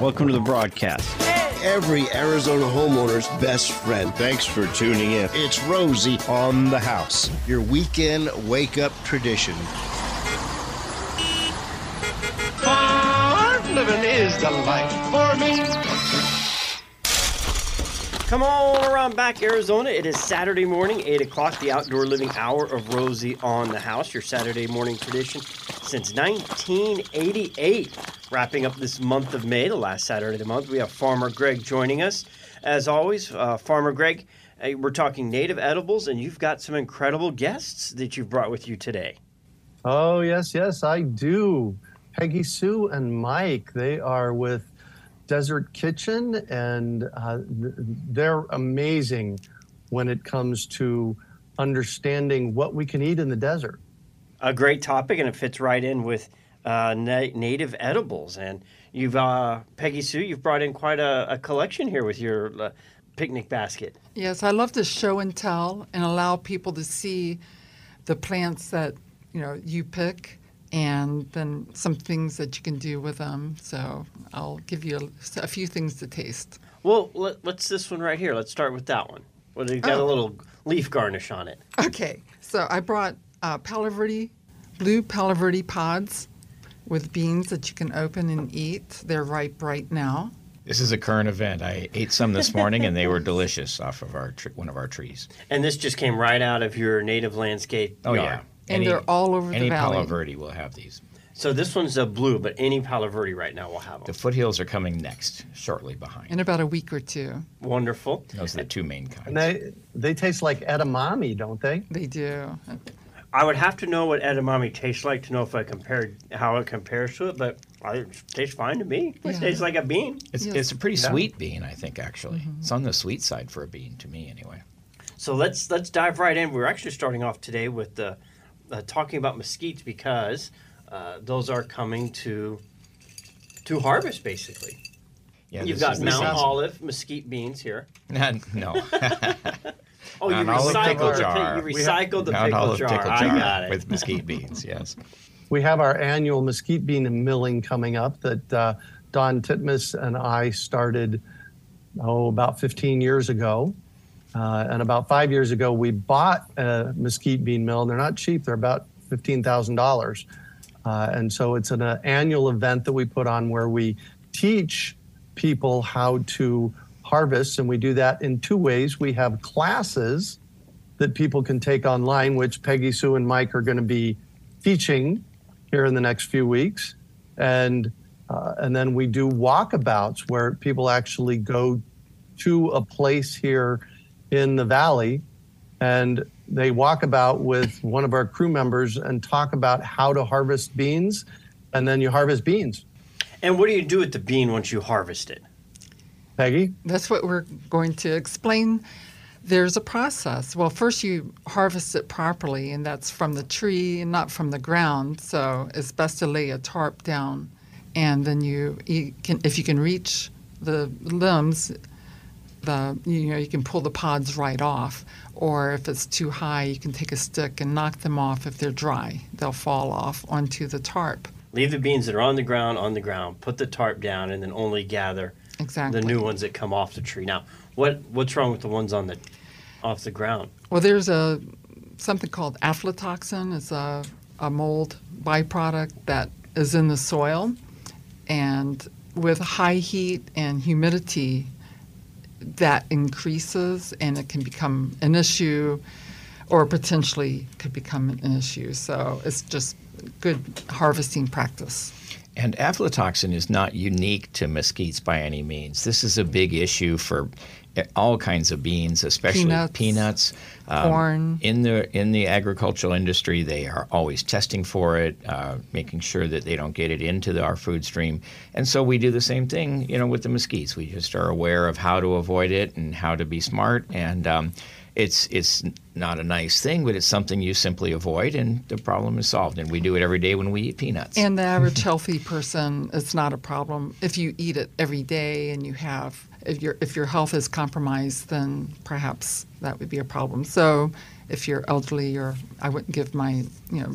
Welcome to the broadcast. Every Arizona homeowner's best friend. Thanks for tuning in. It's Rosie, On the house. your weekend wake up tradition. Farm living is the life for me. Come on around back, Arizona. It is Saturday morning, 8 o'clock, the outdoor living hour of Rosie on the House, your Saturday morning tradition since 1988. Wrapping up this month of May, the last Saturday of the month, we have Farmer Greg joining us. As always, uh, Farmer Greg, we're talking native edibles, and you've got some incredible guests that you've brought with you today. Oh, yes, yes, I do. Peggy Sue and Mike, they are with Desert Kitchen, and uh, they're amazing when it comes to understanding what we can eat in the desert. A great topic, and it fits right in with uh, na- native edibles. And you've, uh, Peggy Sue, you've brought in quite a, a collection here with your uh, picnic basket. Yes, I love to show and tell and allow people to see the plants that you know you pick and then some things that you can do with them. So I'll give you a, a few things to taste. Well, let, what's this one right here? Let's start with that one. Well, you got a Oh. little leaf garnish on it. Okay, so I brought uh, Palo Verde, blue Palo Verde pods with beans that you can open and eat. They're ripe right now. This is a current event. I ate some this morning, and they were delicious off of our tr- one of our trees. And this just came right out of your native landscape Oh yard. yeah, And they're all over the any valley. Palo Verde will have these. So this one's a blue, but any Palo Verde right now will have them. The foothills are coming next, shortly behind. In about a week or two, Wonderful. Those are the two main kinds. And they, they taste like edamame, don't they? they do. I would have to know what edamame tastes like to know if I compared how it compares to it, but I, it tastes fine to me. It Yeah. tastes like a bean. It's, Yes. it's a pretty Yeah. sweet bean, I think. Actually, it's on the sweet side for a bean to me, anyway. So let's let's dive right in. We're actually starting off today with the uh, talking about mesquites because uh, those are coming to to harvest basically. Yeah, You've got Mount season. Olive mesquite beans here. no, Oh, you Mount Olive recycled pickle the jar. pick, you recycled the pickle jar. pickle I got it. with mesquite beans. Yes. We have our annual mesquite bean milling coming up that uh, Don Titmus and I started, oh, about 15 years ago. Uh, and about five years ago, we bought a mesquite bean mill. They're not cheap, they're about $15,000. Uh, and so it's an uh, annual event that we put on where we teach people how to harvest. And we do that in two ways. We have classes that people can take online, which Peggy Sue and Mike are going to be teaching here in the next few weeks, and uh, and then we do walkabouts where people actually go to a place here in the valley, and they walk about with one of our crew members and talk about how to harvest beans, and then you harvest beans. And what do you do with the bean once you harvest it? Peggy, That's what we're going to explain. There's a process. Well, first you harvest it properly, and that's from the tree and not from the ground. So it's best to lay a tarp down, and then you, you can, if you can reach the limbs, the you know you can pull the pods right off. Or if it's too high, you can take a stick and knock them off. If they're dry, they'll fall off onto the tarp. Leave the beans that are on the ground on the ground. Put the tarp down, and then only gather Exactly. the new ones that come off the tree. Now, what what's wrong with the ones on the off the ground? Well, there's a something called aflatoxin. It's a, a mold byproduct that is in the soil, and with high heat and humidity, that increases, and it can become an issue, or potentially could become an issue. So it's just good harvesting practice. And aflatoxin is not unique to mesquites by any means. This is a big issue for eh, all kinds of beans, especially Peanuts, peanuts. Um, corn. In the in the agricultural industry, they are always testing for it, uh, making sure that they don't get it into the, our food stream. And so we do the same thing, you know, with the mesquites. We just are aware of how to avoid it and how to be smart. And um, it's it's not a nice thing, but it's something you simply avoid, and the problem is solved. And we do it every day when we eat peanuts. And the average healthy person, it's not a problem. If you eat it every day and you have, if your if your health is compromised, then perhaps that would be a problem. So, if you're elderly, or I wouldn't give my, you know,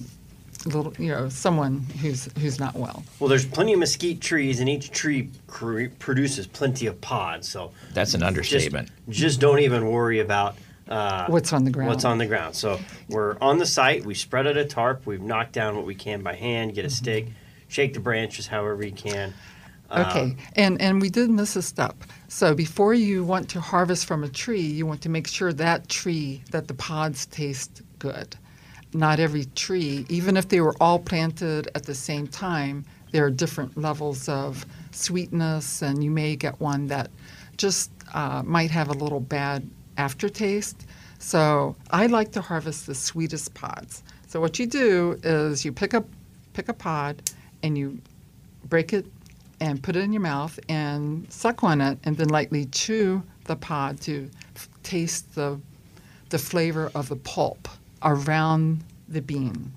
little, you know, someone who's who's not well. Well, there's plenty of mesquite trees, and each tree cre- produces plenty of pods. So That's an just, understatement. just don't even worry about uh, What's on the ground? What's on the ground. So we're on the site. We spread out a tarp. We've knocked down what we can by hand. Get a Mm-hmm. stick, shake the branches however you can. Uh, Okay, and and we did miss a step. So before you want to harvest from a tree, you want to make sure that tree that the pods taste good. Not every tree, even if they were all planted at the same time, there are different levels of sweetness, and you may get one that just uh, might have a little bad aftertaste. So I like to harvest the sweetest pods. So what you do is you pick up pick a pod and you break it and put it in your mouth and suck on it and then lightly chew the pod to f- taste the the flavor of the pulp around the bean.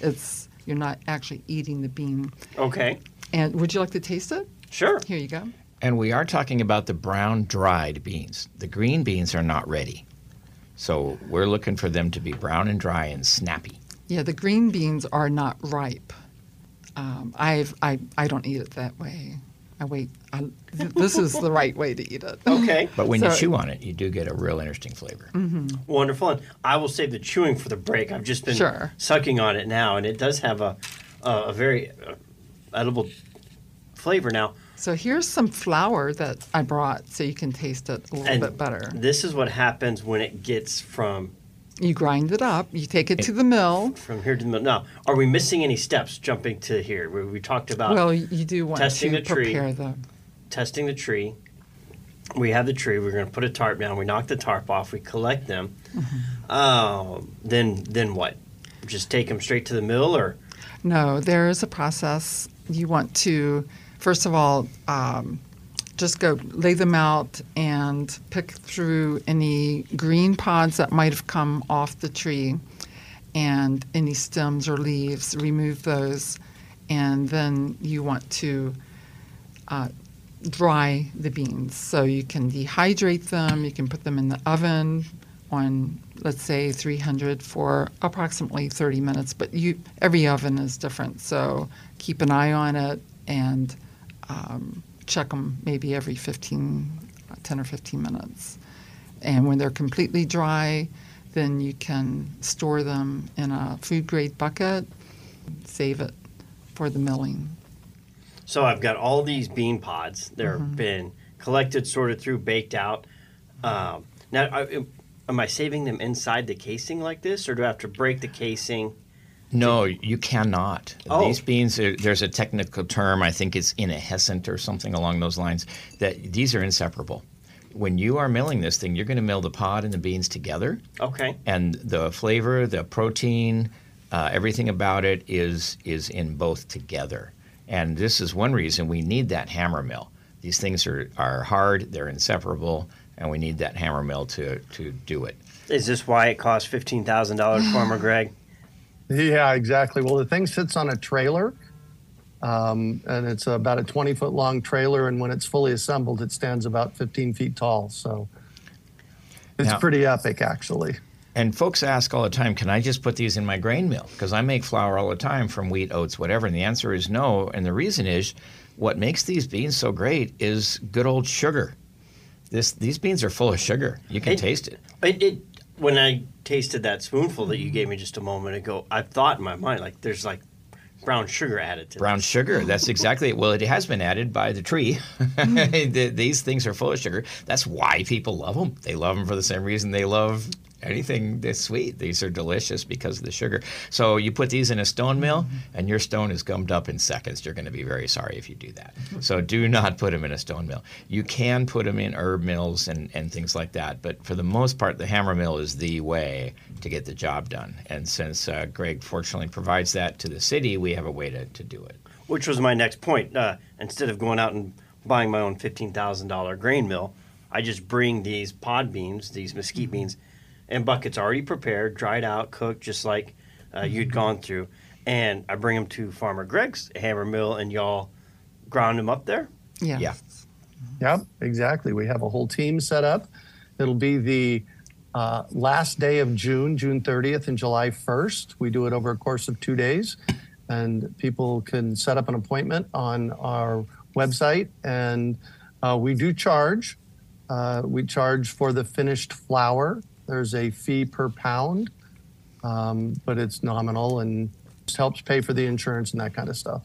It's you're not actually eating the bean. Okay, And would you like to taste it? sure. Here you go. And we are talking about the brown dried beans. The green beans are not ready. So we're looking for them to be brown and dry and snappy. Yeah, the green beans are not ripe. Um, I've I, I don't eat it that way. I wait. I, th- this is the right way to eat it. Okay, But when you chew on it, you do get a real interesting flavor. wonderful. And I will save the chewing for the break. I've just been Sure. sucking on it now, and it does have a a, a very uh, edible flavor now. So here's some flour that I brought, so you can taste it a little And bit better. This is what happens when it gets from You grind it up. You take it to the mill. from here to the mill. Now, are we missing any steps jumping to here? We, we talked about Well, you do want testing to the tree. prepare the. testing the tree. We have the tree. We're going to put a tarp down. We knock the tarp off. We collect them. Uh, then, then what? Just take them straight to the mill, or No, there is a process. You want to, first of all, um, just go lay them out and pick through any green pods that might have come off the tree and any stems or leaves, remove those. And then you want to uh, dry the beans. So you can dehydrate them, you can put them in the oven on, let's say, 300 for approximately 30 minutes. But you, every oven is different, so keep an eye on it and um, check them maybe every 15, 10 or 15 minutes. And when they're completely dry, then you can store them in a food grade bucket, save it for the milling. so I've got all these bean pods. They're Mm-hmm. been collected, sorted through, baked out. Um, now, I, am I saving them inside the casing like this, or do I have to break the casing? No, you cannot. Oh. These beans, are, there's a technical term, I think it's indehiscent or something along those lines, that these are inseparable. When you are milling this thing, you're going to mill the pod and the beans together, Okay, and the flavor, the protein, uh, everything about it is is in both together. And this is one reason we need that hammer mill. These things are, are hard, they're inseparable, and we need that hammer mill to, to do it. is this why it costs fifteen thousand dollars, Farmer Greg? Yeah, exactly. Well, the thing sits on a trailer, um, and it's about a 20 foot long trailer. And when it's fully assembled, it stands about 15 feet tall. So it's Now- pretty epic, actually. And folks ask all the time, can I just put these in my grain mill? Because I make flour all the time from wheat, oats, whatever. And the answer is no. And the reason is what makes these beans so great is good old sugar. This, these beans are full of sugar. You can It- taste it. It, it when I tasted that spoonful that you gave me just a moment ago, I thought in my mind like there's like brown sugar added to Brown this. sugar. That's exactly it. Well, it has been added by the tree. Mm. The- These things are full of sugar. That's why people love them. They love them for the same reason they love anything this sweet. These are delicious because of the sugar. So you put these in a stone mill, and your stone is gummed up in seconds. You're going to be very sorry if you do that. So do not put them in a stone mill. You can put them in herb mills and, and things like that, but for the most part, the hammer mill is the way to get the job done. And since uh, Greg fortunately provides that to the city, we have a way to, to do it. Which was my next point. Uh, instead of going out and buying my own fifteen thousand dollar grain mill, I just bring these pod beans, these mesquite beans, in buckets already prepared, dried out, cooked, just like uh, you'd gone through, and I bring them to Farmer Greg's hammer mill, and y'all ground them up there. Yeah. Yeah. Yep, exactly. We have a whole team set up. It'll be the uh, last day of June, June 30th and July 1st. We do it over a course of two days, and people can set up an appointment on our website. And uh, we do charge. Uh, we charge for the finished flour. There's a fee per pound, um, but it's nominal and just helps pay for the insurance and that kind of stuff.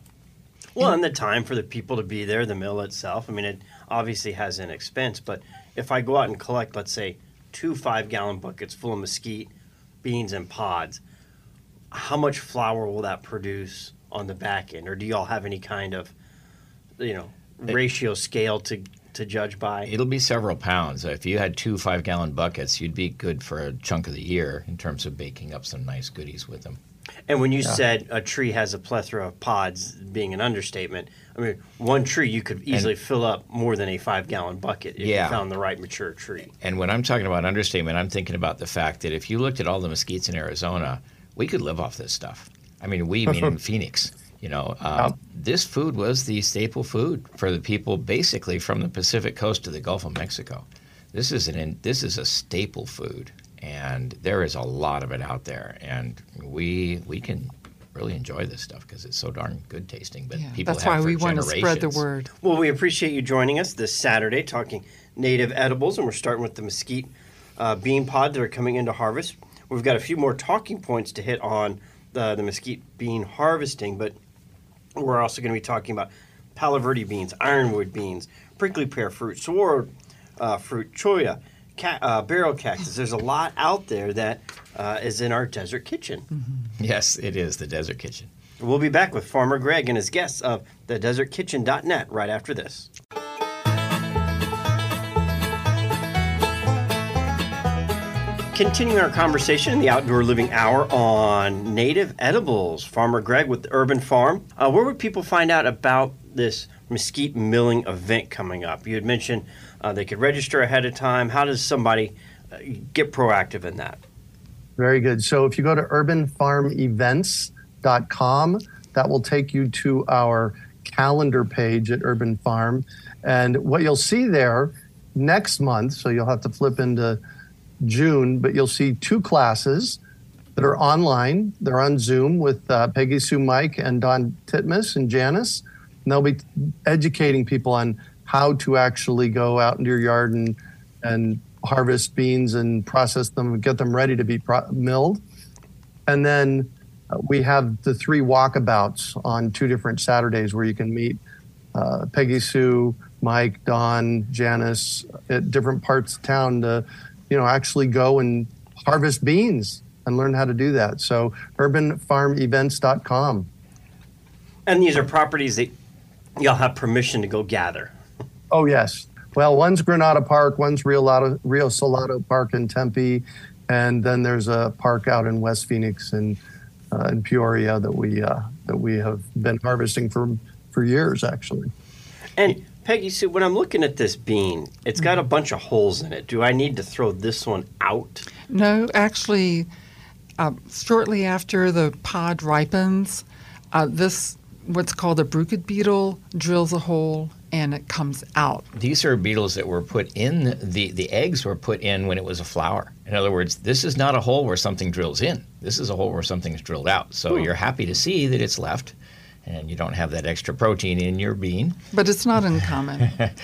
Well, and the time for the people to be there, the mill itself. I mean, it obviously has an expense, but if I go out and collect, let's say, two five gallon buckets full of mesquite, beans, and pods, how much flour will that produce on the back end? Or do y'all have any kind of, you know, ratio scale to, to judge by? It'll be several pounds. If you had two five gallon buckets, you'd be good for a chunk of the year in terms of baking up some nice goodies with them. And when you said a tree has a plethora of pods, being an understatement, I mean, one tree you could easily fill up more than a five gallon bucket if Yeah. you found the right mature tree. And when I'm talking about understatement, I'm thinking about the fact that if you looked at all the mesquites in Arizona, we could live off this stuff. I mean, we meaning Phoenix. You know, uh, this food was the staple food for the people basically from the Pacific coast to the Gulf of Mexico. This is an this is a staple food, and there is a lot of it out there, and we we can really enjoy this stuff because it's so darn good tasting. But Yeah, people that's have why for we want to spread the word. Well, we appreciate you joining us this Saturday talking native edibles, and we're starting with the mesquite uh, bean pod that are coming into harvest. We've got a few more talking points to hit on the, the mesquite bean harvesting, but we're also going to be talking about Palo Verde beans, ironwood beans, prickly pear fruit, sword uh, fruit, cholla, ca- uh, barrel cactus. There's a lot out there that uh, is in our desert kitchen. Yes, it is the desert kitchen. We'll be back with Farmer Greg and his guests of thedesertkitchen.net right after this. Continuing our conversation in the Outdoor Living Hour on native edibles, Farmer Greg with Urban Farm. Uh, where would people find out about this mesquite milling event coming up? You had mentioned uh, they could register ahead of time. How does somebody uh, get proactive in that? Very good. So if you go to urbanfarmevents.com, that will take you to our calendar page at Urban Farm. And what you'll see there next month, so you'll have to flip into June, but you'll see two classes that are online. They're on Zoom with uh, Peggy Sue Mike and Don Titmus and Janice. And they'll be educating people on how to actually go out into your yard and, and harvest beans and process them and get them ready to be pro- milled. And then uh, we have the three walkabouts on two different Saturdays where you can meet uh, Peggy Sue, Mike, Don, Janice at different parts of town to, you know, actually go and harvest beans and learn how to do that. So urbanfarmevents.com. And these are properties that y'all have permission to go gather. Oh yes. Well, one's Granada Park, one's Rio, Lado, Rio Salado Park in Tempe, and then there's a park out in West Phoenix and uh, in Peoria that we uh, that we have been harvesting for for years actually. And Peggy Sue, when I'm looking at this bean, it's got a bunch of holes in it. Do I need to throw this one out? No, actually, uh, shortly after the pod ripens, uh, this what's called a bruchid beetle drills a hole and it comes out. These are beetles that were put in the the eggs were put in when it was a flower. In other words, this is not a hole where something drills in. This is a hole where something's drilled out. So you're happy to see that it's left, and you don't have that extra protein in your bean. But it's not uncommon.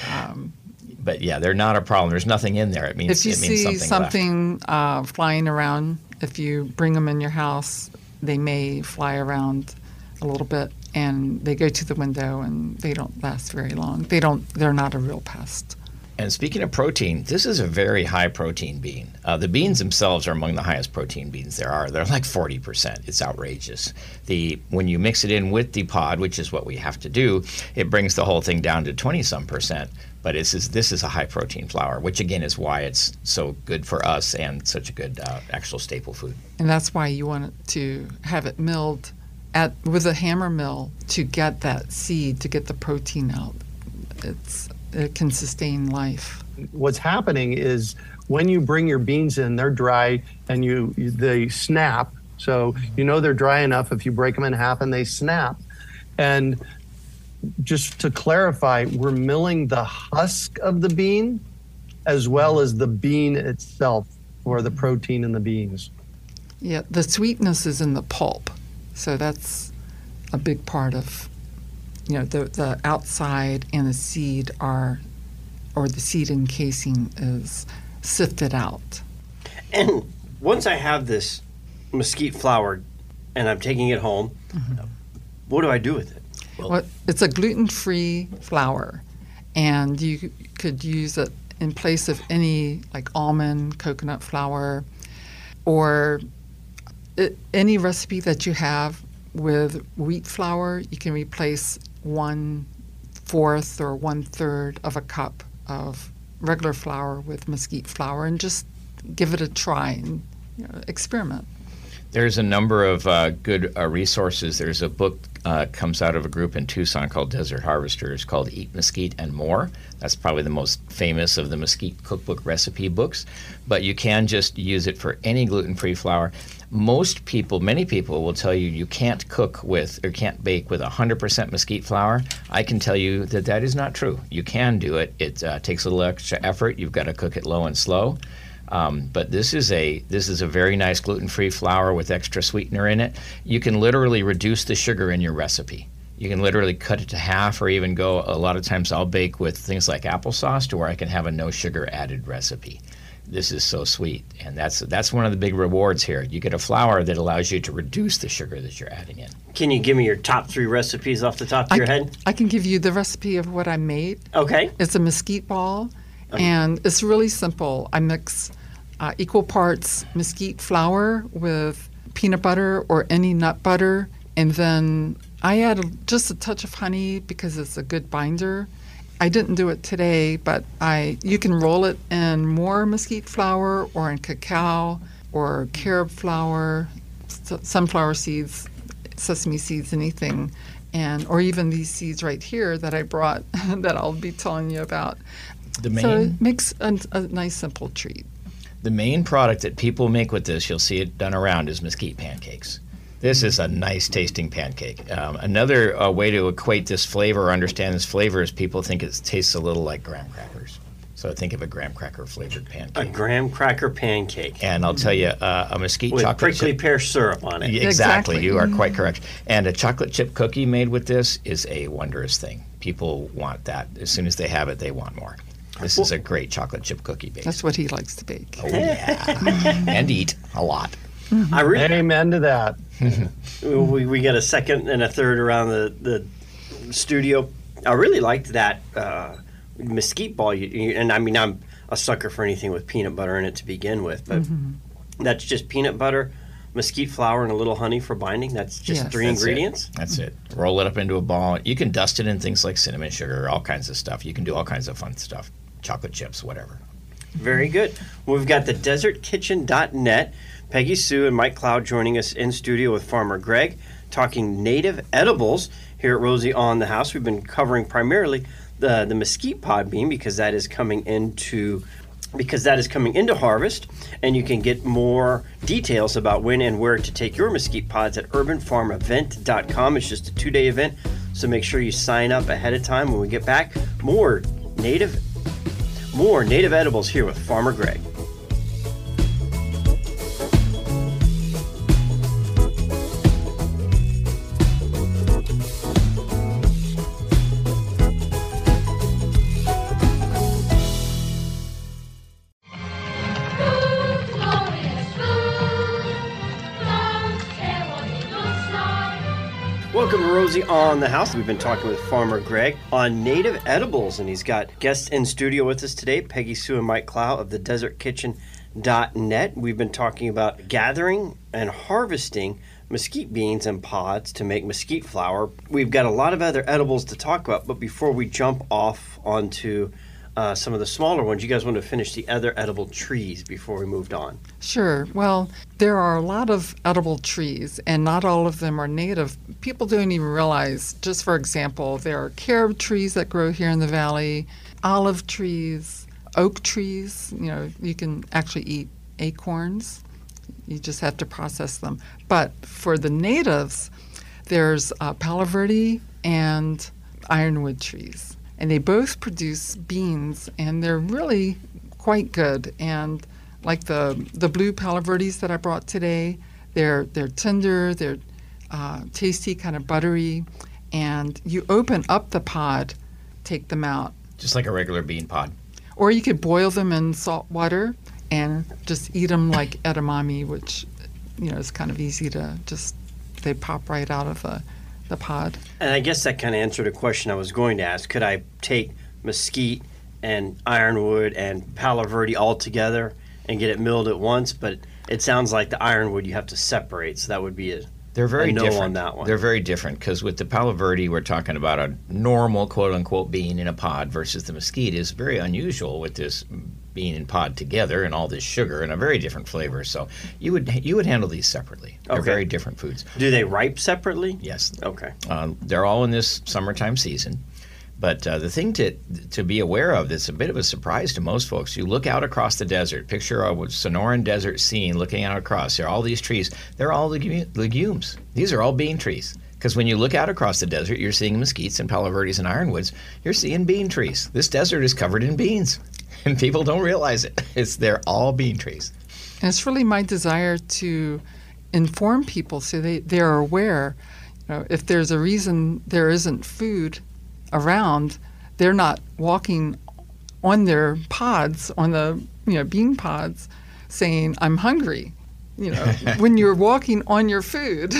But yeah, they're not a problem. There's nothing in there. It means if you see something, something, uh, flying around, if you bring them in your house, they may fly around a little bit and they go to the window and they don't last very long. They don't. They're not a real pest. And speaking of protein, this is a very high protein bean. Uh, the beans themselves are among the highest protein beans there are. They're like 40%. It's outrageous. The when you mix it in with the pod, which is what we have to do, it brings the whole thing down to 20 some percent. But this is this is a high protein flour, which again is why it's so good for us and such a good uh, actual staple food. and that's why you want to have it milled at with a hammer mill to get that seed to get the protein out. It's it can sustain life. What's happening is when you bring your beans in, they're dry and you they snap. So you know they're dry enough if you break them in half and they snap. And just to clarify, we're milling the husk of the bean as well as the bean itself. for the protein in the beans. Yeah, the sweetness is in the pulp, so that's a big part of, you know, the the outside and the seed are, or the seed encasing is sifted out. And once I have this mesquite flour and I'm taking it home, mm-hmm. what do I do with it? Well, it's a gluten-free flour, and you could use it in place of any like almond, coconut flour, or i any recipe that you have with wheat flour. You can replace one fourth or one third of a cup of regular flour with mesquite flour, and just give it a try and you know, experiment. There's a number of uh, good uh, resources. There's a book uh, comes out of a group in Tucson called Desert Harvesters called Eat Mesquite and More. That's probably the most famous of the mesquite cookbook recipe books. But you can just use it for any gluten-free flour. Most people, many people, will tell you you can't cook with or can't bake with 100% mesquite flour. I can tell you that that is not true. You can do it. It uh, takes a little extra effort. You've got to cook it low and slow. Um, but this is a this is a very nice gluten-free flour with extra sweetener in it. You can literally reduce the sugar in your recipe. You can literally cut it to half, or even go. A lot of times, I'll bake with things like applesauce, to where I can have a no sugar added recipe. This is so sweet, and that's that's one of the big rewards here. You get a flour that allows you to reduce the sugar that you're adding in. Can you give me your top three recipes off the top of I, your head? I can give you the recipe of what I made. Okay. It's a mesquite ball, and it's really simple. I mix uh, equal parts mesquite flour with peanut butter or any nut butter, and then I add a, just a touch of honey because it's a good binder. I didn't do it today, but I you can roll it in more mesquite flour or in cacao or carob flour, sunflower seeds, sesame seeds, anything, and or even these seeds right here that I brought that I'll be telling you about. The main So it makes a, a nice simple treat. The main product that people make with this, you'll see it done around, is mesquite pancakes. This is a nice tasting pancake. Um, another uh, way to equate this flavor or understand this flavor is people think it tastes a little like graham crackers. So think of a graham cracker flavored pancake. A graham cracker pancake and I'll tell you, uh, a mesquite with chocolate prickly chip. pear syrup on it. Exactly, Exactly. you are quite correct. And a chocolate chip cookie made with this is a wondrous thing. People want that. As soon as they have it, they want more. This is a great chocolate chip cookie bake. That's what he likes to bake. Oh, yeah. and eat a lot. I really, Amen to that. we, we got a second and a third around the, the studio. I really liked that uh, mesquite ball. You, you, and I mean, I'm a sucker for anything with peanut butter in it to begin with, but that's just peanut butter, mesquite flour, and a little honey for binding. That's just Yes. three That's it. ingredients. That's it. Roll it up into a ball. You can dust it in things like cinnamon sugar, all kinds of stuff. You can do all kinds of fun stuff. Chocolate chips, whatever. Very good. We've got the desertkitchen.net. Peggy Sue and Mike Clow joining us in studio with Farmer Greg talking native edibles here at Rosie on the House. We've been covering primarily the, the mesquite pod bean because that is coming into because that is coming into harvest and you can get more details about when and where to take your mesquite pods at urbanfarmevent.com it's just a two-day event so make sure you sign up ahead of time when we get back more native more native edibles here with Farmer Greg. On the House. We've been talking with Farmer Greg on native edibles, and he's got guests in studio with us today, Peggy Sue and Mike Clow of the desertkitchen.net. We've been talking about gathering and harvesting mesquite beans and pods to make mesquite flour. We've got a lot of other edibles to talk about, but before we jump off onto uh, some of the smaller ones, you guys want to finish the other edible trees before we moved on. Sure. Well, there are a lot of edible trees, and not all of them are native. People don't even realize, just for example, there are carob trees that grow here in the valley, olive trees, oak trees. You know, you can actually eat acorns. You just have to process them. But for the natives, there's uh, Palo Verde and ironwood trees. And they both produce beans, and they're really quite good. And like the the blue Palo Verdes that I brought today. They're they're tender, they're uh, tasty, kind of buttery, and you open up the pod, take them out, Just like a regular bean pod. or you could boil them in salt water and just eat them like edamame, which you know is kind of easy to just they pop right out of the the pod. And I guess that kind of answered a question I was going to ask. Could I take mesquite and ironwood and palo verde all together and get it milled at once? But it sounds like the ironwood you have to separate, so that would be a They're very no different. on that one. They're very different because with the Palo Verde, we're talking about a normal quote unquote bean in a pod versus the mesquite is very unusual with this bean and pod together and all this sugar and a very different flavor. So you would you would handle these separately. They're Okay. very different foods. Do they ripe separately? Yes. Okay. Uh, they're all in this summertime season. But uh, the thing to to be aware of that's a bit of a surprise to most folks. You look out across the desert. Picture a Sonoran desert scene, looking out across. There are all these trees. They're all legu- legumes. These are all bean trees. Because when you look out across the desert, you're seeing mesquites and palo verdes and ironwoods. You're seeing bean trees. This desert is covered in beans, and people don't realize it. It's they're all bean trees. And it's really my desire to inform people so they, they're aware. You know, if there's a reason there isn't food around, they're not walking on their pods, on the you know bean pods, saying I'm hungry. You know, when you're walking on your food.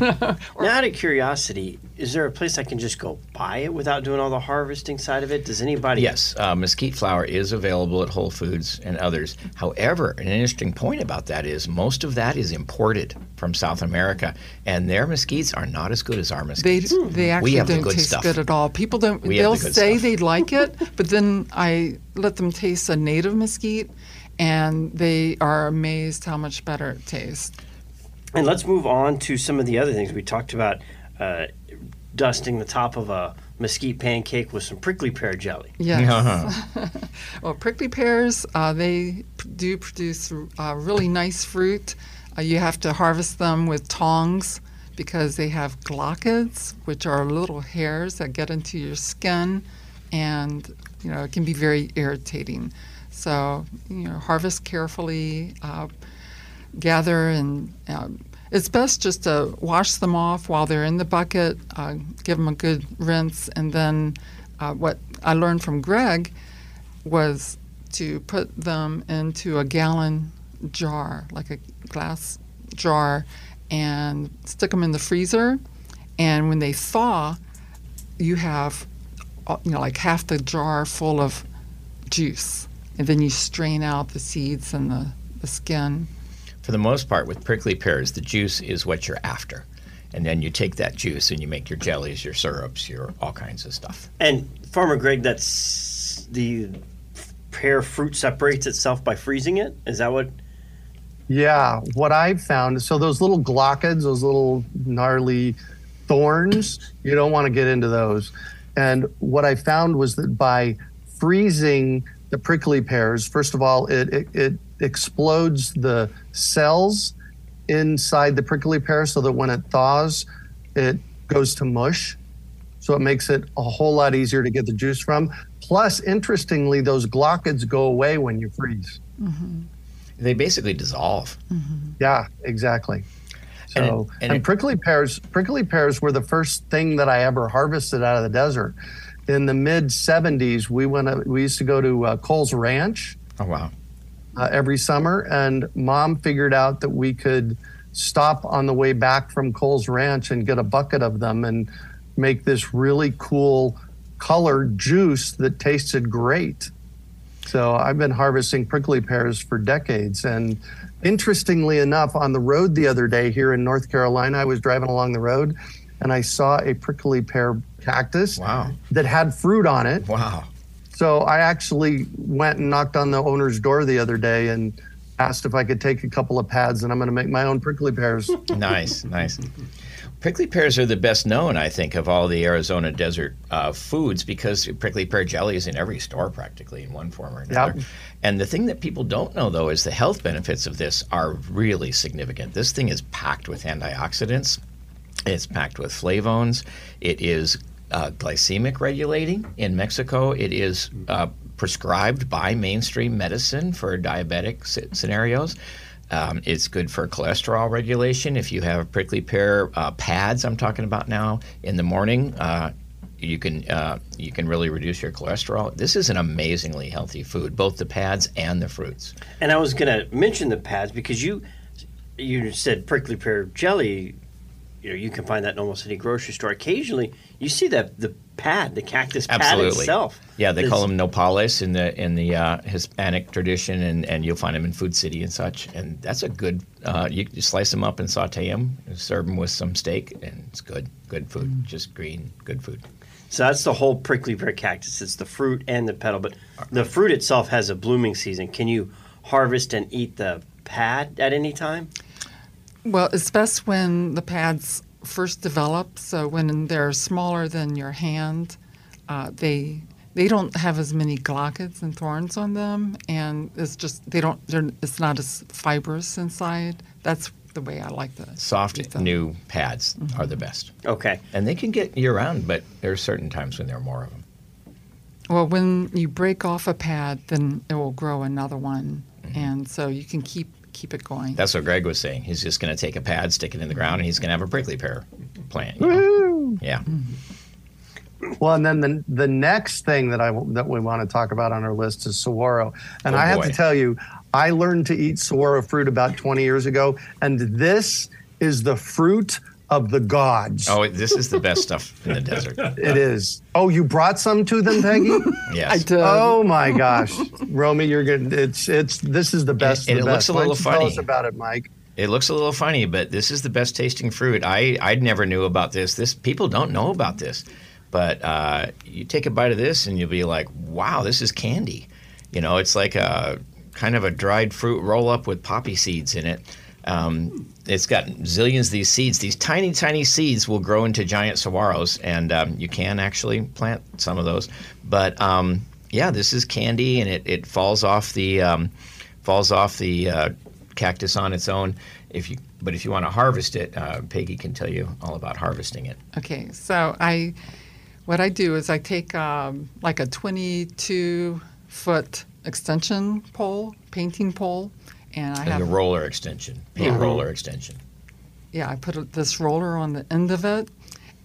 Now, out of curiosity, is there a place I can just go buy it without doing all the harvesting side of it? Does anybody? Yes, uh, mesquite flour is available at Whole Foods and others. However, an interesting point about that is most of that is imported from South America, and their mesquites are not as good as our They mesquites. they actually have the don't good taste stuff. good at all. People don't. We they'll the say stuff. they like it, but then I let them taste a native mesquite, and they are amazed how much better it tastes. And let's move on to some of the other things we talked about. Uh, dusting the top of a mesquite pancake with some prickly pear jelly. Yes. Uh-huh. well, prickly pears, uh, they do produce uh, really nice fruit. Uh, you have to harvest them with tongs because they have glochids, which are little hairs that get into your skin, and you know it can be very irritating. So you know, harvest carefully, uh, gather, and um, it's best just to wash them off while they're in the bucket, uh, give them a good rinse, and then uh, what I learned from Greg was to put them into a gallon jar, like a glass jar, and stick them in the freezer. And when they thaw, you have, uh, you know, like half the jar full of juice, and then you strain out the seeds and the, the skin. For the most part, with prickly pears, the juice is what you're after. And then you take that juice and you make your jellies, your syrups, your all kinds of stuff. And Farmer Greg, that's the pear fruit separates itself by freezing it. Is that what? Yeah, what I've found, so those little glochids, those little gnarly thorns, you don't want to get into those. And what I found was that by freezing the prickly pears, first of all, it, it, it explodes the cells inside the prickly pear so that when it thaws, it goes to mush. So it makes it a whole lot easier to get the juice from. Plus, interestingly, those glochids go away when you freeze. They basically dissolve. Yeah, exactly. And it- So, and and, it- prickly pears, prickly pears were the first thing that I ever harvested out of the desert. In the mid '70s, we went. We used to go to uh, Cole's Ranch Oh, wow. Uh, every summer, and Mom figured out that we could stop on the way back from Cole's Ranch and get a bucket of them and make this really cool colored juice that tasted great. So I've been harvesting prickly pears for decades. And interestingly enough, on the road the other day here in North Carolina, I was driving along the road and I saw a prickly pear cactus Wow. that had fruit on it. Wow. So I actually went and knocked on the owner's door the other day and asked if I could take a couple of pads and I'm going to make my own prickly pears. nice, nice. Prickly pears are the best known, I think, of all the Arizona desert uh, foods because prickly pear jelly is in every store practically in one form or another. Yep. And the thing that people don't know, though, is the health benefits of this are really significant. This thing is packed with antioxidants, it's packed with flavones, it is uh, glycemic regulating. In Mexico, it is uh, prescribed by mainstream medicine for diabetic scenarios. Um, it's good for cholesterol regulation. If you have prickly pear uh, pads, I'm talking about now in the morning, uh, you can uh, you can really reduce your cholesterol. This is an amazingly healthy food, both the pads and the fruits. And I was going to mention the pads because you you said prickly pear jelly. You know, you can find that in almost any grocery store. Occasionally, you see that the pad, the cactus pad Absolutely. itself. Yeah, they call them nopales in the in the uh, Hispanic tradition, and, and you'll find them in Food City and such. And that's a good. Uh, you, you slice them up and saute them, and serve them with some steak, and it's good. Good food, just green, good food. So that's the whole prickly pear cactus. It's the fruit and the petal, but the fruit itself has a blooming season. Can you harvest and eat the pad at any time? Well, it's best when the pads first develop. So when they're smaller than your hand, uh, they they don't have as many glochids and thorns on them, and it's just they don't. They're, it's not as fibrous inside. That's the way I like the Soft, eat them. new pads are the best, Okay. and they can get year round, but there are certain times when there are more of them. Well, when you break off a pad, then it will grow another one, Mm-hmm. and so you can keep keep it going. That's what Greg was saying. He's just going to take a pad, stick it in the ground, and he's going to have a prickly pear plant. you know? Yeah. Mm-hmm. Well, and then the the next thing that I that we want to talk about on our list is saguaro, and Oh, I have boy. to tell you, I learned to eat saguaro fruit about 20 years ago, and this is the fruit of the gods. Oh, this is the best stuff in the desert. It is. Oh, you brought some to them, Peggy? Yes. I did. oh my gosh, Romy, you're good. It's it's this is the best. and of it the looks a little you Tell us about it, Mike. It looks a little funny, but this is the best tasting fruit. I I never knew about this. This people don't know about this, but uh, you take a bite of this and you'll be like, "Wow, this is candy." You know, it's like a kind of a dried fruit roll up with poppy seeds in it. Um, it's got zillions of these seeds. These tiny, tiny seeds will grow into giant saguaros, and um, you can actually plant some of those. But um, yeah, this is candy, and it, it falls off the um, falls off the uh, cactus on its own. If you but if you want to harvest it, uh, Peggy can tell you all about harvesting it. Okay, so I, what I do is I take um, like a 22 foot extension pole, painting pole, and I Like have a roller extension, paint Yeah. roller extension. yeah I put a, this roller on the end of it,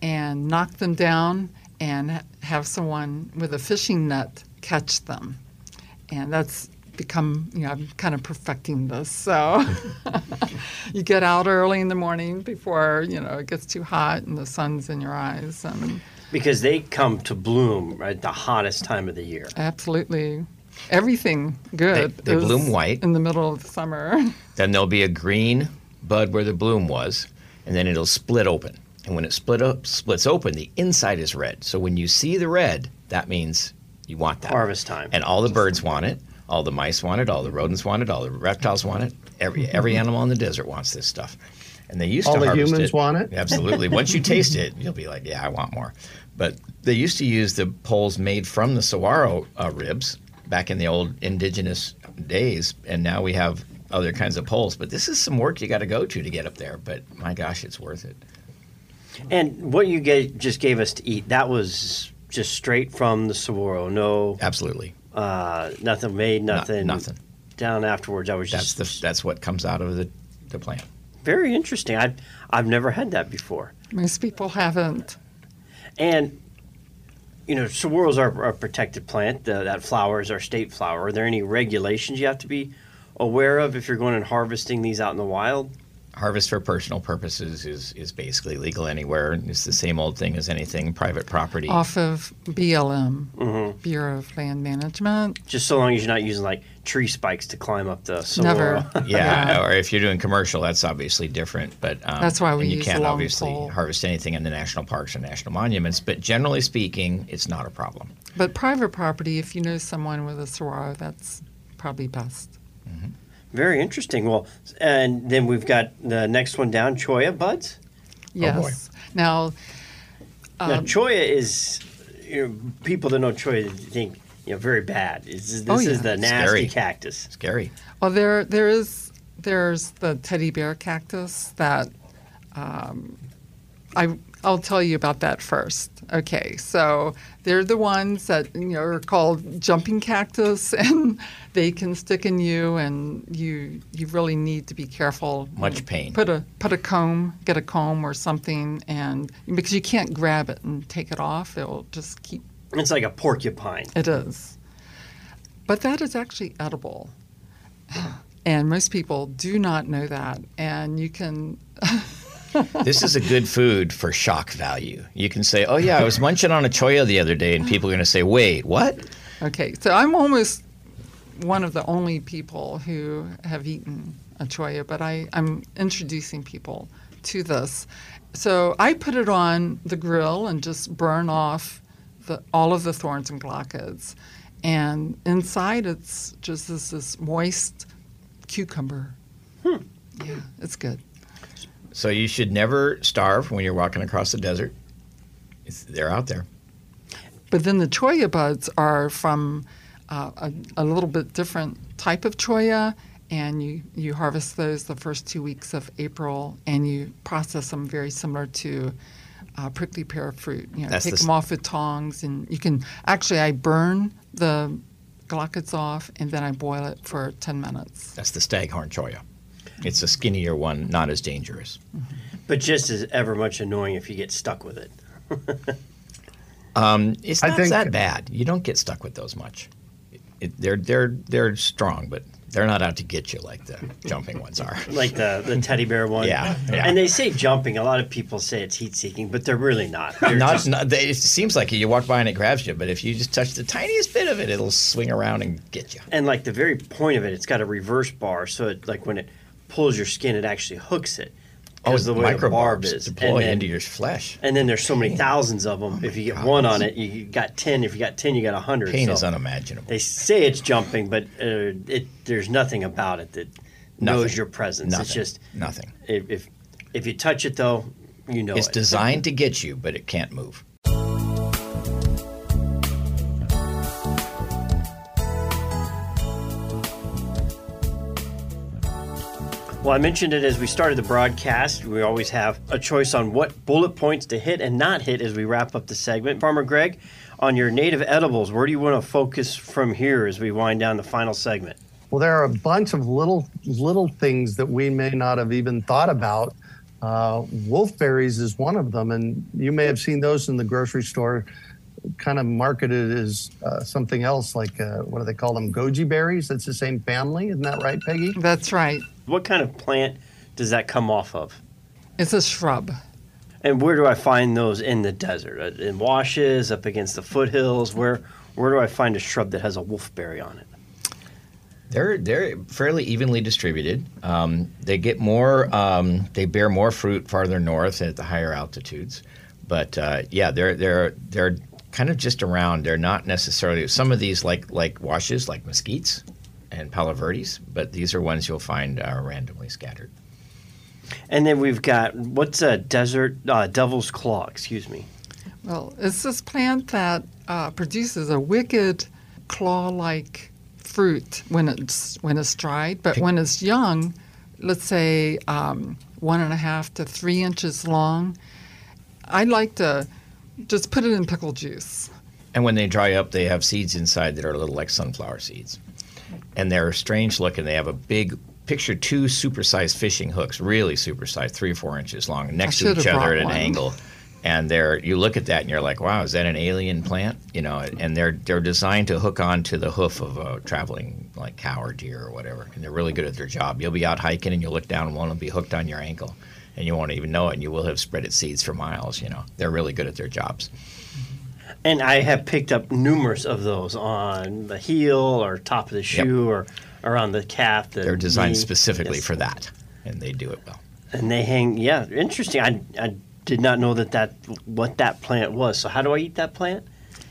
and knock them down, and have someone with a fishing net catch them, and that's become you know I'm kind of perfecting this. So you get out early in the morning before you know it gets too hot and the sun's in your eyes and. Because they come to bloom at the hottest time of the year. Absolutely. Everything good. they is bloom white. in the middle of the summer. Then there'll be a green bud where the bloom was, and then it'll split open. And when it split up, splits open, the inside is red. So when you see the red, that means you want that. Harvest time. And all the birds want it. All the mice want it. All the rodents want it. All the reptiles want it. Every every animal in the desert wants this stuff. And they used to All to the harvest humans it. want it? Absolutely. Once you taste it, you'll be like, yeah, I want more. But they used to use the poles made from the saguaro uh, ribs back in the old indigenous days, and now we have other kinds of poles. But this is some work you got to go to to get up there. But my gosh, it's worth it. And what you gave, just gave us to eat, that was just straight from the saguaro. No, Absolutely. uh, nothing made, No- nothing, nothing. down afterwards. I was That's just the that's what comes out of the, the plant. very interesting. I've I've never had that before. Most people haven't. And you know, saguaros are a protected plant. The, that flower is our state flower. Are there any regulations you have to be aware of if you're going and harvesting these out in the wild? Harvest for personal purposes is, is basically legal anywhere. It's the same old thing as anything private property. Off of BLM, Mm-hmm. Bureau of Land Management. Just so long as you're not using like tree spikes to climb up the saguaro. Never. Yeah, or if you're doing commercial, that's obviously different. But um, That's why we you use can't long obviously pole. harvest anything in the national parks or national monuments. But generally speaking, it's not a problem. But private property, if you know someone with a saguaro, that's probably best. Very interesting. Well, and then we've got the next one down, choya buds. Yes. boy. Now, now, Um, choya is you know, people that know choya think you know very bad. This is, this Oh, is the nasty Scary. cactus. Scary. well, there there is there's the teddy bear cactus that um, I I'll tell you about that first. Okay, so they're the ones that you know are called jumping cactus, and they can stick in you, and you you really need to be careful. Much pain. Put a put a comb, get a comb or something, and because you can't grab it and take it off, it will just keep. It's like a porcupine. It is, but that is actually edible, and most people do not know that, and you can. this is a good food for shock value. You can say, "Oh yeah, I was munching on a cholla the other day," and people are going to say, "Wait, what?" Okay, so I'm almost one of the only people who have eaten a cholla, but I, I'm introducing people to this. So I put it on the grill and just burn off the, all of the thorns and glochids. And inside it's just this, this moist cucumber. Hmm. Yeah, it's good. So you should never starve when you're walking across the desert. It's, they're out there. But then the cholla buds are from uh, a, a little bit different type of cholla, and you, you harvest those the first two weeks of April, and you process them very similar to uh, prickly pear fruit. You know, That's take the them off with tongs, and you can actually I burn the glochids off, and then I boil it for 10 minutes. That's the staghorn cholla. It's a skinnier one, not as dangerous. But just as ever much annoying if you get stuck with it. Um, it's not think- that bad. You don't get stuck with those much. It, they're they're they're strong, but they're not out to get you like the jumping ones are. Like the, the teddy bear one. Yeah, yeah. And they say jumping. A lot of people say it's heat seeking, but they're really not. They're Not, just- not they, it seems like you walk by and it grabs you, but if you just touch the tiniest bit of it, it'll swing around and get you. and like the very point of it, it's got a reverse bar, so it like when it pulls your skin, it actually hooks it. Because the way the barb is. deploy then, into your flesh. and then there's so many thousands of them. If you get one on it, you got ten. If you got ten, you got a hundred. Pain so is unimaginable. They say it's jumping, but uh, it there's nothing about it that knows your presence. Nothing. It's just nothing. if, if if you touch it though, you know It's it. designed to get you, but it can't move. Well, I mentioned it as we started the broadcast. We always have a choice on what bullet points to hit and not hit as we wrap up the segment. Farmer Greg, on your native edibles, where do you want to focus from here as we wind down the final segment? Well, there are a bunch of little little things that we may not have even thought about. Uh, wolfberries is one of them, and you may have seen those in the grocery store, kind of marketed as uh, something else, like uh, what do they call them? Goji berries. That's the same family, isn't that right, Peggy? That's right. What kind of plant does that come off of? It's a shrub. And where do I find those in the desert? Uh, In washes, up against the foothills? Where where do I find a shrub that has a wolfberry on it? They're they're fairly evenly distributed. Um, they get more. Um, they bear more fruit farther north at the higher altitudes, but uh, yeah, they're they're they're kind of just around. They're not necessarily some of these like like washes like mesquites and palo verdes, but these are ones you'll find uh, randomly scattered. And then we've got what's a desert uh, devil's claw? Excuse me. Well, it's this plant that uh, produces a wicked claw-like fruit when it's when it's dried, but when it's young, let's say um, one and a half to three inches long, I like to just put it in pickle juice. And when they dry up, they have seeds inside that are a little like sunflower seeds. And they're strange looking. They have a big picture two supersized fishing hooks, really supersized, three or four inches long, next to each other at an one. angle. And they're you look at that and you're like, wow, is that an alien plant? You know, and they're they're designed to hook onto the hoof of a traveling like cow or deer or whatever. And they're really good at their job. You'll be out hiking and you'll look down and one will be hooked on your ankle. And you won't even know it, and you will have spread its seeds for miles. You know, they're really good at their jobs. And I have picked up numerous of those on the heel or top of the shoe or around the calf. The They're designed knee. specifically Yes. for that, and they do it well. And they hang. Yeah, interesting. I, I did not know that that what that plant was. So how do I eat that plant?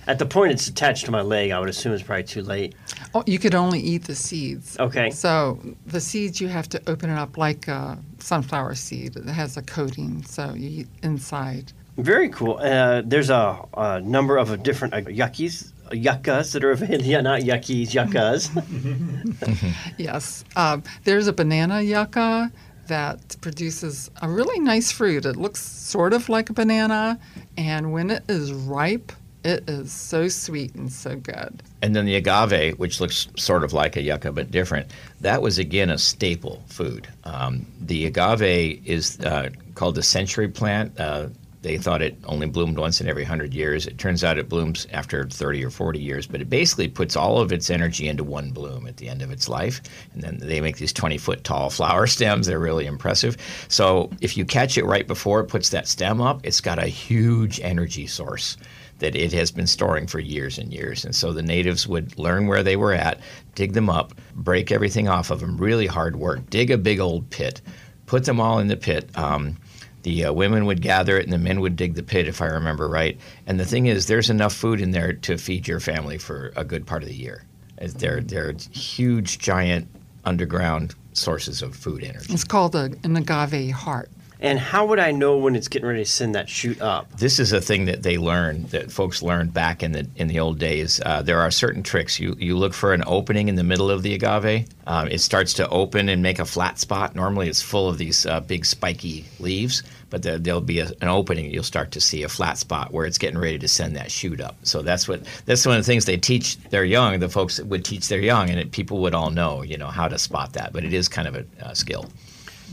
At the point it's attached to my leg, I would assume it's probably too late. Oh, you could only eat the seeds. Okay. So the seeds you have to open it up like a sunflower seed. It has a coating, so you eat inside. Very cool. Uh, there's a, a number of different uh, yuckies, yuccas that are available. Yeah, not yuckies, yuccas. Yes. Um, there's a banana yucca. that produces a really nice fruit. It looks sort of like a banana, and when it is ripe, it is so sweet and so good. And then the agave, which looks sort of like a yucca but different, that was again a staple food. Um, the agave is uh, called the century plant. Uh, they thought it only bloomed once in every 100 years. It turns out it blooms after 30 or 40 years, but it basically puts all of its energy into one bloom at the end of its life. And then they make these 20 foot tall flower stems. They're really impressive. So if you catch it right before it puts that stem up, it's got a huge energy source that it has been storing for years and years. And so the natives would learn where they were at, dig them up, break everything off of them, really hard work, dig a big old pit, put them all in the pit. Um, the uh, women would gather it and the men would dig the pit, if I remember right. And the thing is, there's enough food in there to feed your family for a good part of the year. They're, they're huge, giant underground sources of food energy. It's called a, an agave heart. And how would I know when it's getting ready to send that shoot up? this is a thing that they learned that folks learned back in the in the old days. Uh, there are certain tricks. You you look for an opening in the middle of the agave. Um, it starts to open and make a flat spot. Normally, it's full of these uh, big spiky leaves, but there, there'll be a, an opening. You'll start to see a flat spot where it's getting ready to send that shoot up. So that's what that's one of the things they teach their young. The folks would teach their young, and it, people would all know, you know, how to spot that. But it is kind of a, a skill.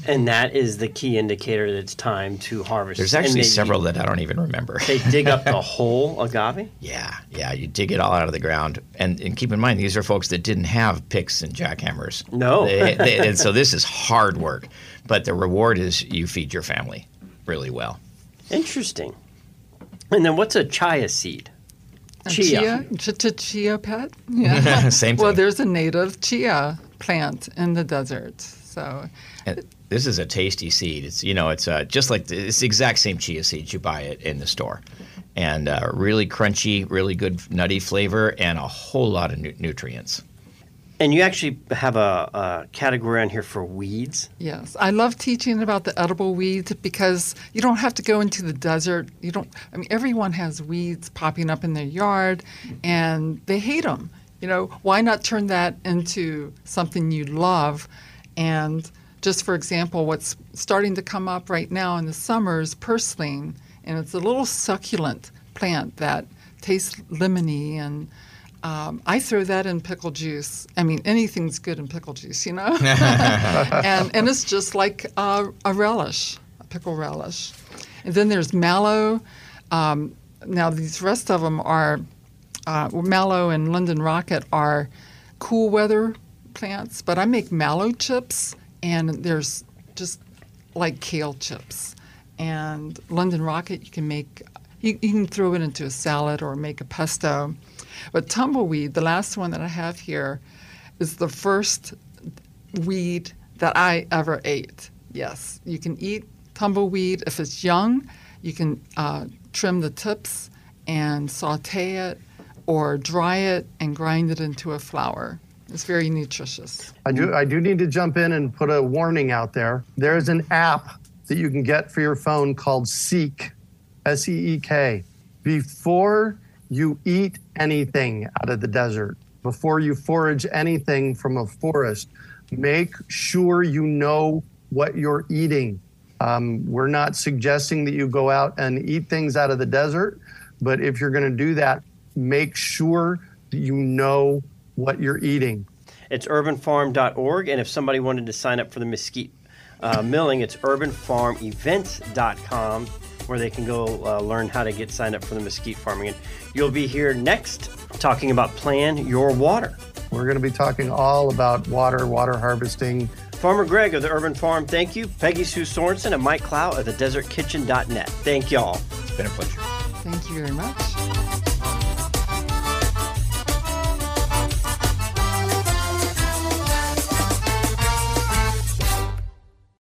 And that is the key indicator that it's time to harvest. There's And actually they- several that I don't even remember. They dig up the whole agave. Yeah, yeah, you dig it all out of the ground, and, and keep in mind these are folks that didn't have picks and jackhammers. No. They- they- and so this is hard work, but the reward is you feed your family really well. Interesting. And then what's a chia seed? A Chia. Chia, ch- ch- chia pet? Yeah. Same thing. well, there's a native chia plant in the desert. So And this is a tasty seed. It's you know it's uh, just like the, it's the exact same chia seeds you buy it in the store, and uh, really crunchy, really good nutty flavor, and a whole lot of nu- nutrients. And you actually have a, a category on here for weeds. Yes, I love teaching about the edible weeds because you don't have to go into the desert. You don't. I mean, everyone has weeds popping up in their yard, and they hate them. You know, why not turn that into something you love? And just for example, what's starting to come up right now in the summer is purslane, and it's a little succulent plant that tastes lemony and. Um, I throw that in pickle juice. I mean, anything's good in pickle juice, you know? and, and it's just like a, a relish, a pickle relish. And then there's mallow. Um, now, these rest of them are uh, mallow and London rocket are cool weather plants, but I make mallow chips, and there's just like kale chips. And London rocket, you can make, you, you can throw it into a salad or make a pesto. But tumbleweed, the last one that I have here, is the first weed that I ever ate. Yes, you can eat tumbleweed if it's young. You can uh, trim the tips and saute it, or dry it and grind it into a flour. It's very nutritious. I do, I do need to jump in and put a warning out there. There is an app that you can get for your phone called Seek, S E E K. Before you eat anything out of the desert, before you forage anything from a forest, make sure you know what you're eating. Um, we're not suggesting that you go out and eat things out of the desert, but if you're going to do that, make sure that you know what you're eating. It's urbanfarm.org. And if somebody wanted to sign up for the mesquite uh, milling, it's urbanfarmevents.com where they can go uh, learn how to get signed up for the mesquite farming. And you'll be here next talking about Plan Your Water. We're going to be talking all about water, water harvesting. Farmer Greg of the Urban Farm, thank you. Peggy Sue Sorenson and Mike Clow of the DesertKitchen.net. Thank y'all. It's been a pleasure. Thank you very much.